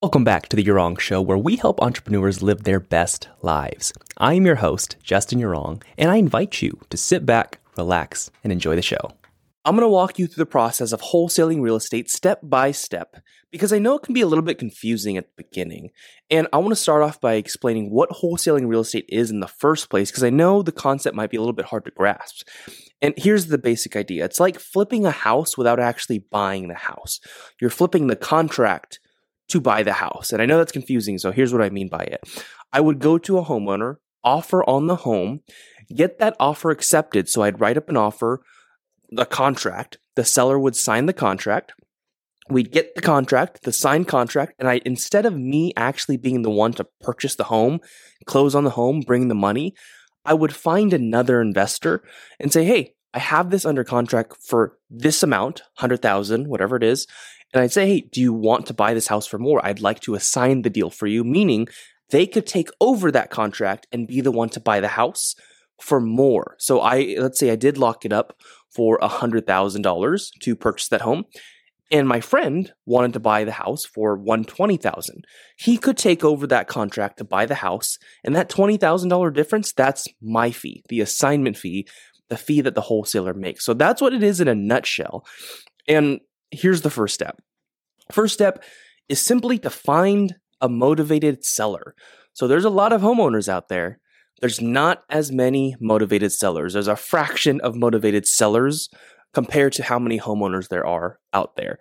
Welcome back to the Yurong Show, where we help entrepreneurs live their best lives. I am your host, Justin Yurong, and I invite you to sit back, relax, and enjoy the show. I'm going to walk you through the process of wholesaling real estate step by step because I know it can be a little bit confusing at the beginning. And I want to start off by explaining what wholesaling real estate is in the first place because I know the concept might be a little bit hard to grasp. And here's the basic idea it's like flipping a house without actually buying the house. You're flipping the contract to buy the house. And I know that's confusing, so here's what I mean by it I would go to a homeowner, offer on the home, get that offer accepted. So I'd write up an offer, the contract, the seller would sign the contract. We'd get the contract, the signed contract, and I instead of me actually being the one to purchase the home, close on the home, bring the money, I would find another investor and say, "Hey, I have this under contract for this amount, 100,000, whatever it is. And I'd say, hey, do you want to buy this house for more? I'd like to assign the deal for you, meaning they could take over that contract and be the one to buy the house for more. So I, let's say I did lock it up for $100,000 to purchase that home. And my friend wanted to buy the house for 120,000. He could take over that contract to buy the house, and that $20,000 difference, that's my fee, the assignment fee, the fee that the wholesaler makes. So that's what it is in a nutshell. And here's the first step. First step is simply to find a motivated seller. So there's a lot of homeowners out there. There's not as many motivated sellers. There's a fraction of motivated sellers compared to how many homeowners there are out there.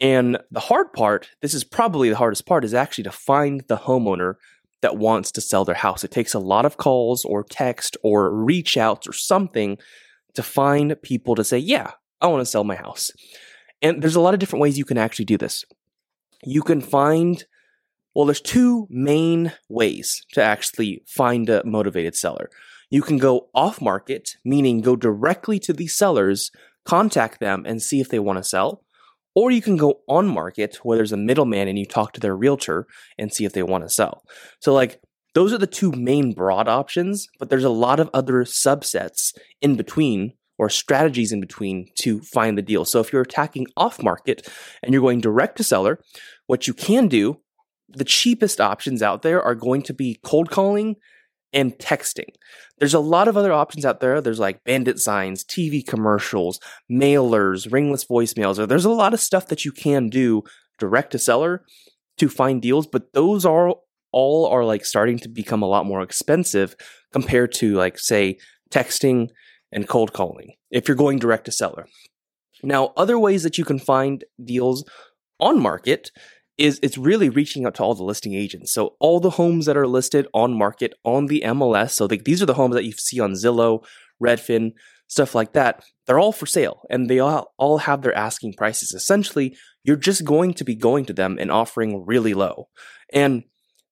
And the hard part, this is probably the hardest part, is actually to find the homeowner that wants to sell their house. It takes a lot of calls or text or reach outs or something to find people to say, Yeah, I want to sell my house. And there's a lot of different ways you can actually do this. You can find, well, there's two main ways to actually find a motivated seller. You can go off market, meaning go directly to these sellers, contact them, and see if they want to sell. Or you can go on market where there's a middleman and you talk to their realtor and see if they want to sell. So, like, those are the two main broad options, but there's a lot of other subsets in between or strategies in between to find the deal. So if you're attacking off market and you're going direct to seller, what you can do, the cheapest options out there are going to be cold calling and texting. There's a lot of other options out there. There's like bandit signs, TV commercials, mailers, ringless voicemails. There's a lot of stuff that you can do direct to seller to find deals, but those are all are like starting to become a lot more expensive compared to like say texting and cold calling if you're going direct to seller. Now, other ways that you can find deals on market is it's really reaching out to all the listing agents. So all the homes that are listed on market on the MLS, so these are the homes that you see on Zillow, Redfin, stuff like that. They're all for sale and they all have their asking prices. Essentially, you're just going to be going to them and offering really low. And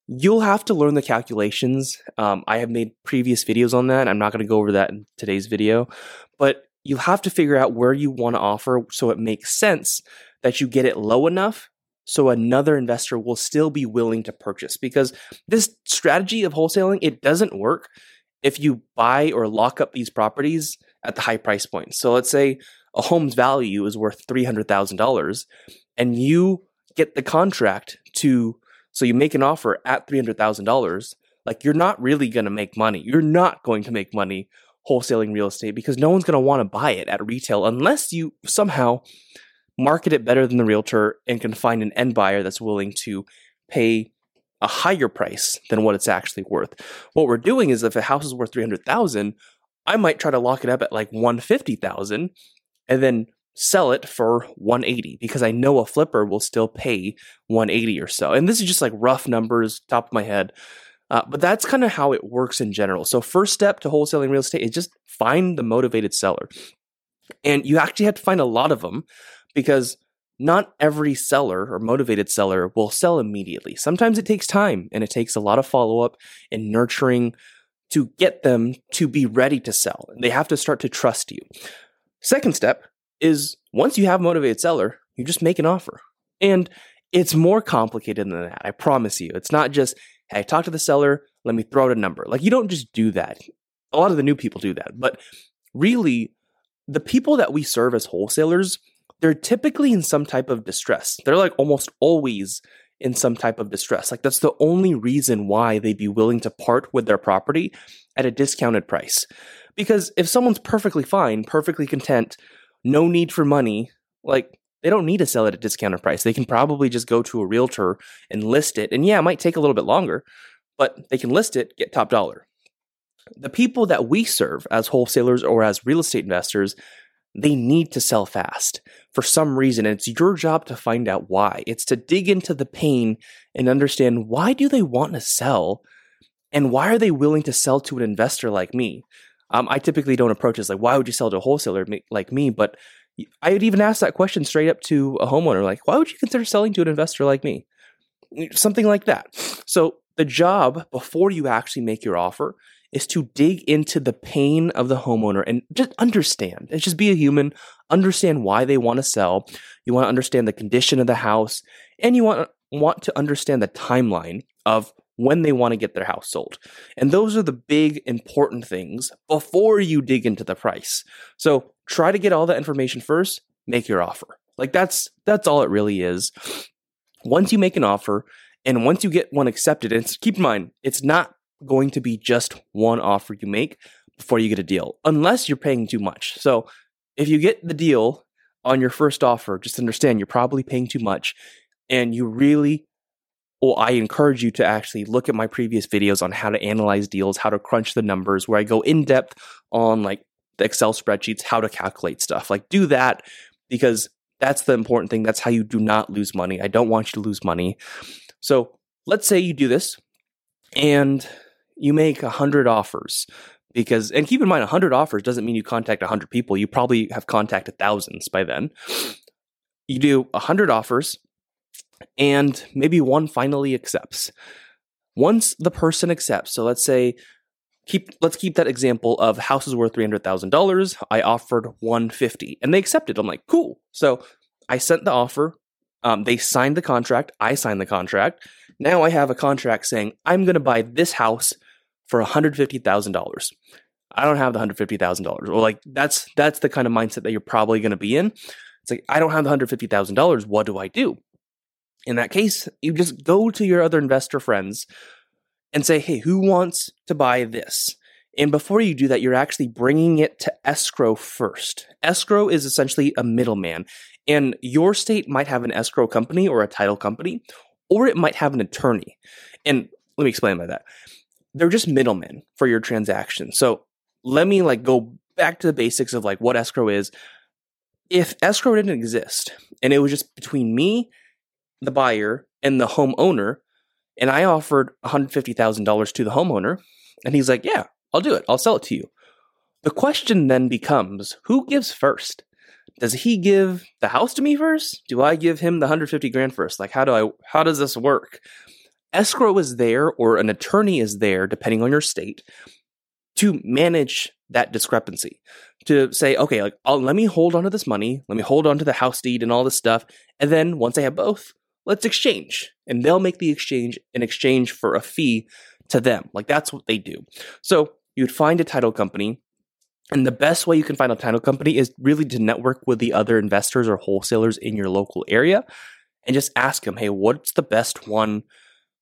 You'll have to learn the calculations. Um, I have made previous videos on that. I'm not going to go over that in today's video, but you'll have to figure out where you want to offer so it makes sense that you get it low enough so another investor will still be willing to purchase because this strategy of wholesaling it doesn't work if you buy or lock up these properties at the high price point. So let's say a home's value is worth $300,000 and you get the contract to so you make an offer at $300,000, like you're not really going to make money. You're not going to make money wholesaling real estate because no one's going to want to buy it at retail unless you somehow market it better than the realtor and can find an end buyer that's willing to pay a higher price than what it's actually worth. What we're doing is if a house is worth 300,000, I might try to lock it up at like 150,000 and then sell it for 180 because I know a flipper will still pay 180 or so. And this is just like rough numbers, top of my head. Uh, but that's kind of how it works in general. So, first step to wholesaling real estate is just find the motivated seller. And you actually have to find a lot of them because not every seller or motivated seller will sell immediately. Sometimes it takes time and it takes a lot of follow up and nurturing to get them to be ready to sell. They have to start to trust you. Second step is once you have motivated seller, you just make an offer. And it's more complicated than that. I promise you. It's not just, hey, talk to the seller, let me throw out a number. Like you don't just do that. A lot of the new people do that. But really, the people that we serve as wholesalers, they're typically in some type of distress. They're like almost always in some type of distress. Like that's the only reason why they'd be willing to part with their property at a discounted price. Because if someone's perfectly fine, perfectly content, no need for money, like they don't need to sell it at a discounted price. They can probably just go to a realtor and list it. And yeah, it might take a little bit longer, but they can list it, get top dollar. The people that we serve as wholesalers or as real estate investors, they need to sell fast for some reason. And it's your job to find out why. It's to dig into the pain and understand why do they want to sell and why are they willing to sell to an investor like me? Um, I typically don't approach this like, why would you sell to a wholesaler like me? But I would even ask that question straight up to a homeowner, like, why would you consider selling to an investor like me? Something like that. So the job before you actually make your offer is to dig into the pain of the homeowner and just understand and just be a human, understand why they want to sell. You want to understand the condition of the house and you want, want to understand the timeline of when they want to get their house sold. And those are the big important things before you dig into the price. So try to get all that information first, make your offer. Like that's that's all it really is. Once you make an offer and once you get one accepted, and keep in mind, it's not going to be just one offer you make before you get a deal, unless you're paying too much. So if you get the deal on your first offer, just understand you're probably paying too much and you really well, I encourage you to actually look at my previous videos on how to analyze deals, how to crunch the numbers, where I go in depth on like the Excel spreadsheets, how to calculate stuff. Like, do that because that's the important thing. That's how you do not lose money. I don't want you to lose money. So, let's say you do this and you make a 100 offers because and keep in mind 100 offers doesn't mean you contact 100 people you probably have contacted thousands by then you do 100 offers and maybe one finally accepts. Once the person accepts, so let's say keep let's keep that example of house is worth three hundred thousand dollars. I offered one fifty, and they accepted. I'm like, cool. So I sent the offer. Um, they signed the contract. I signed the contract. Now I have a contract saying I'm going to buy this house for one hundred fifty thousand dollars. I don't have the hundred fifty thousand dollars, or like that's that's the kind of mindset that you're probably going to be in. It's like I don't have the hundred fifty thousand dollars. What do I do? In that case, you just go to your other investor friends and say, hey, who wants to buy this? And before you do that, you're actually bringing it to escrow first. Escrow is essentially a middleman, and your state might have an escrow company or a title company, or it might have an attorney. And let me explain by that. They're just middlemen for your transaction. So let me like go back to the basics of like what escrow is. If escrow didn't exist and it was just between me the buyer and the homeowner, and I offered $150,000 to the homeowner, and he's like, Yeah, I'll do it. I'll sell it to you. The question then becomes who gives first? Does he give the house to me first? Do I give him the 150 grand first? Like how do I how does this work? Escrow is there or an attorney is there depending on your state to manage that discrepancy. To say, okay, like I'll, let me hold on to this money, let me hold on to the house deed and all this stuff, and then once I have both, let's exchange. And they'll make the exchange in exchange for a fee to them. Like that's what they do. So you'd find a title company. And the best way you can find a title company is really to network with the other investors or wholesalers in your local area and just ask them, hey, what's the best one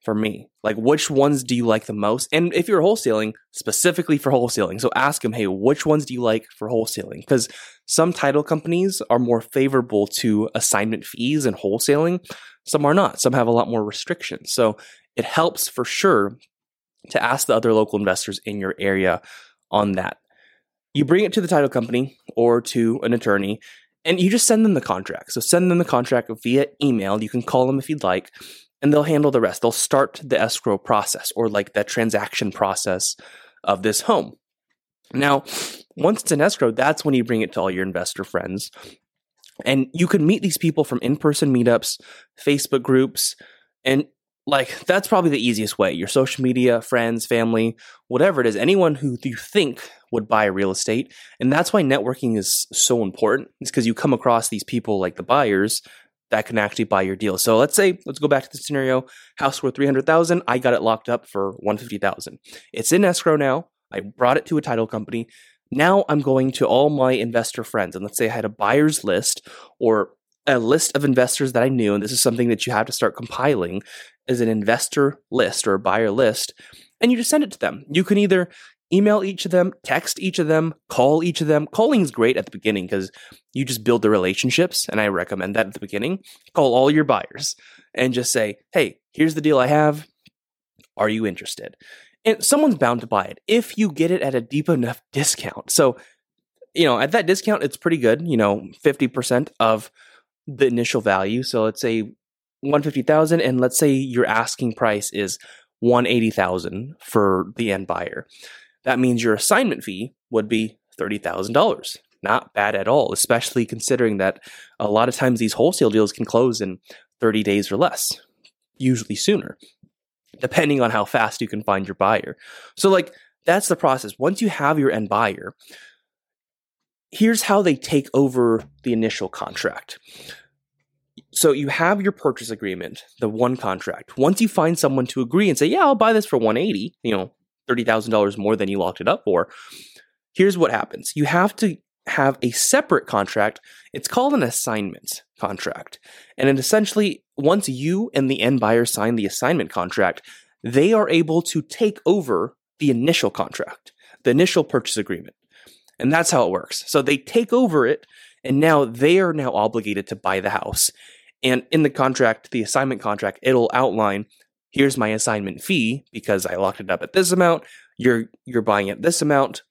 for me? Like, which ones do you like the most? And if you're wholesaling, specifically for wholesaling, so ask them, hey, which ones do you like for wholesaling? Because some title companies are more favorable to assignment fees and wholesaling some are not. Some have a lot more restrictions. So it helps for sure to ask the other local investors in your area on that. You bring it to the title company or to an attorney and you just send them the contract. So send them the contract via email. You can call them if you'd like, and they'll handle the rest. They'll start the escrow process or like the transaction process of this home. Now, once it's in escrow, that's when you bring it to all your investor friends and you could meet these people from in person meetups, Facebook groups, and like that's probably the easiest way. Your social media, friends, family, whatever it is, anyone who you think would buy real estate. And that's why networking is so important. It's because you come across these people like the buyers that can actually buy your deal. So let's say, let's go back to the scenario. House worth 300,000. I got it locked up for 150,000. It's in escrow now. I brought it to a title company. Now I'm going to all my investor friends, and let's say I had a buyer's list or a list of investors that I knew, and this is something that you have to start compiling as an investor list or a buyer list, and you just send it to them. You can either email each of them, text each of them, call each of them. Calling is great at the beginning because you just build the relationships, and I recommend that at the beginning. Call all your buyers and just say, hey, here's the deal I have. Are you interested? And someone's bound to buy it if you get it at a deep enough discount. So, you know, at that discount, it's pretty good, you know, 50% of the initial value. So let's say 150,000 and let's say your asking price is 180,000 for the end buyer. That means your assignment fee would be $30,000. Not bad at all, especially considering that a lot of times these wholesale deals can close in 30 days or less, usually sooner, depending on how fast you can find your buyer. So, like, that's the process. Once you have your end buyer, here's how they take over the initial contract. So you have your purchase agreement, the one contract. Once you find someone to agree and say, "Yeah, I'll buy this for 180," you know, $30,000 more than you locked it up for. Here's what happens. You have to have a separate contract. It's called an assignment contract. And it essentially, once you and the end buyer sign the assignment contract, they are able to take over the initial contract, the initial purchase agreement. And that's how it works. So they take over it, and now they are now obligated to buy the house. And in the contract, the assignment contract, it'll outline here's my assignment fee because I locked it up at this amount. You're you're buying at this amount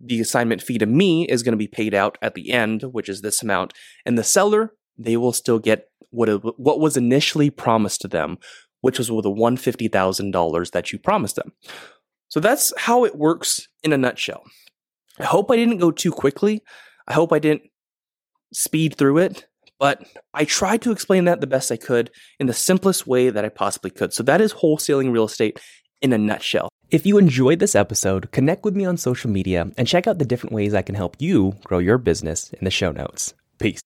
the assignment fee to me is going to be paid out at the end, which is this amount. And the seller, they will still get what what was initially promised to them, which was the one fifty thousand dollars that you promised them. So that's how it works in a nutshell. I hope I didn't go too quickly. I hope I didn't speed through it, but I tried to explain that the best I could in the simplest way that I possibly could. So that is wholesaling real estate in a nutshell. If you enjoyed this episode, connect with me on social media and check out the different ways I can help you grow your business in the show notes. Peace.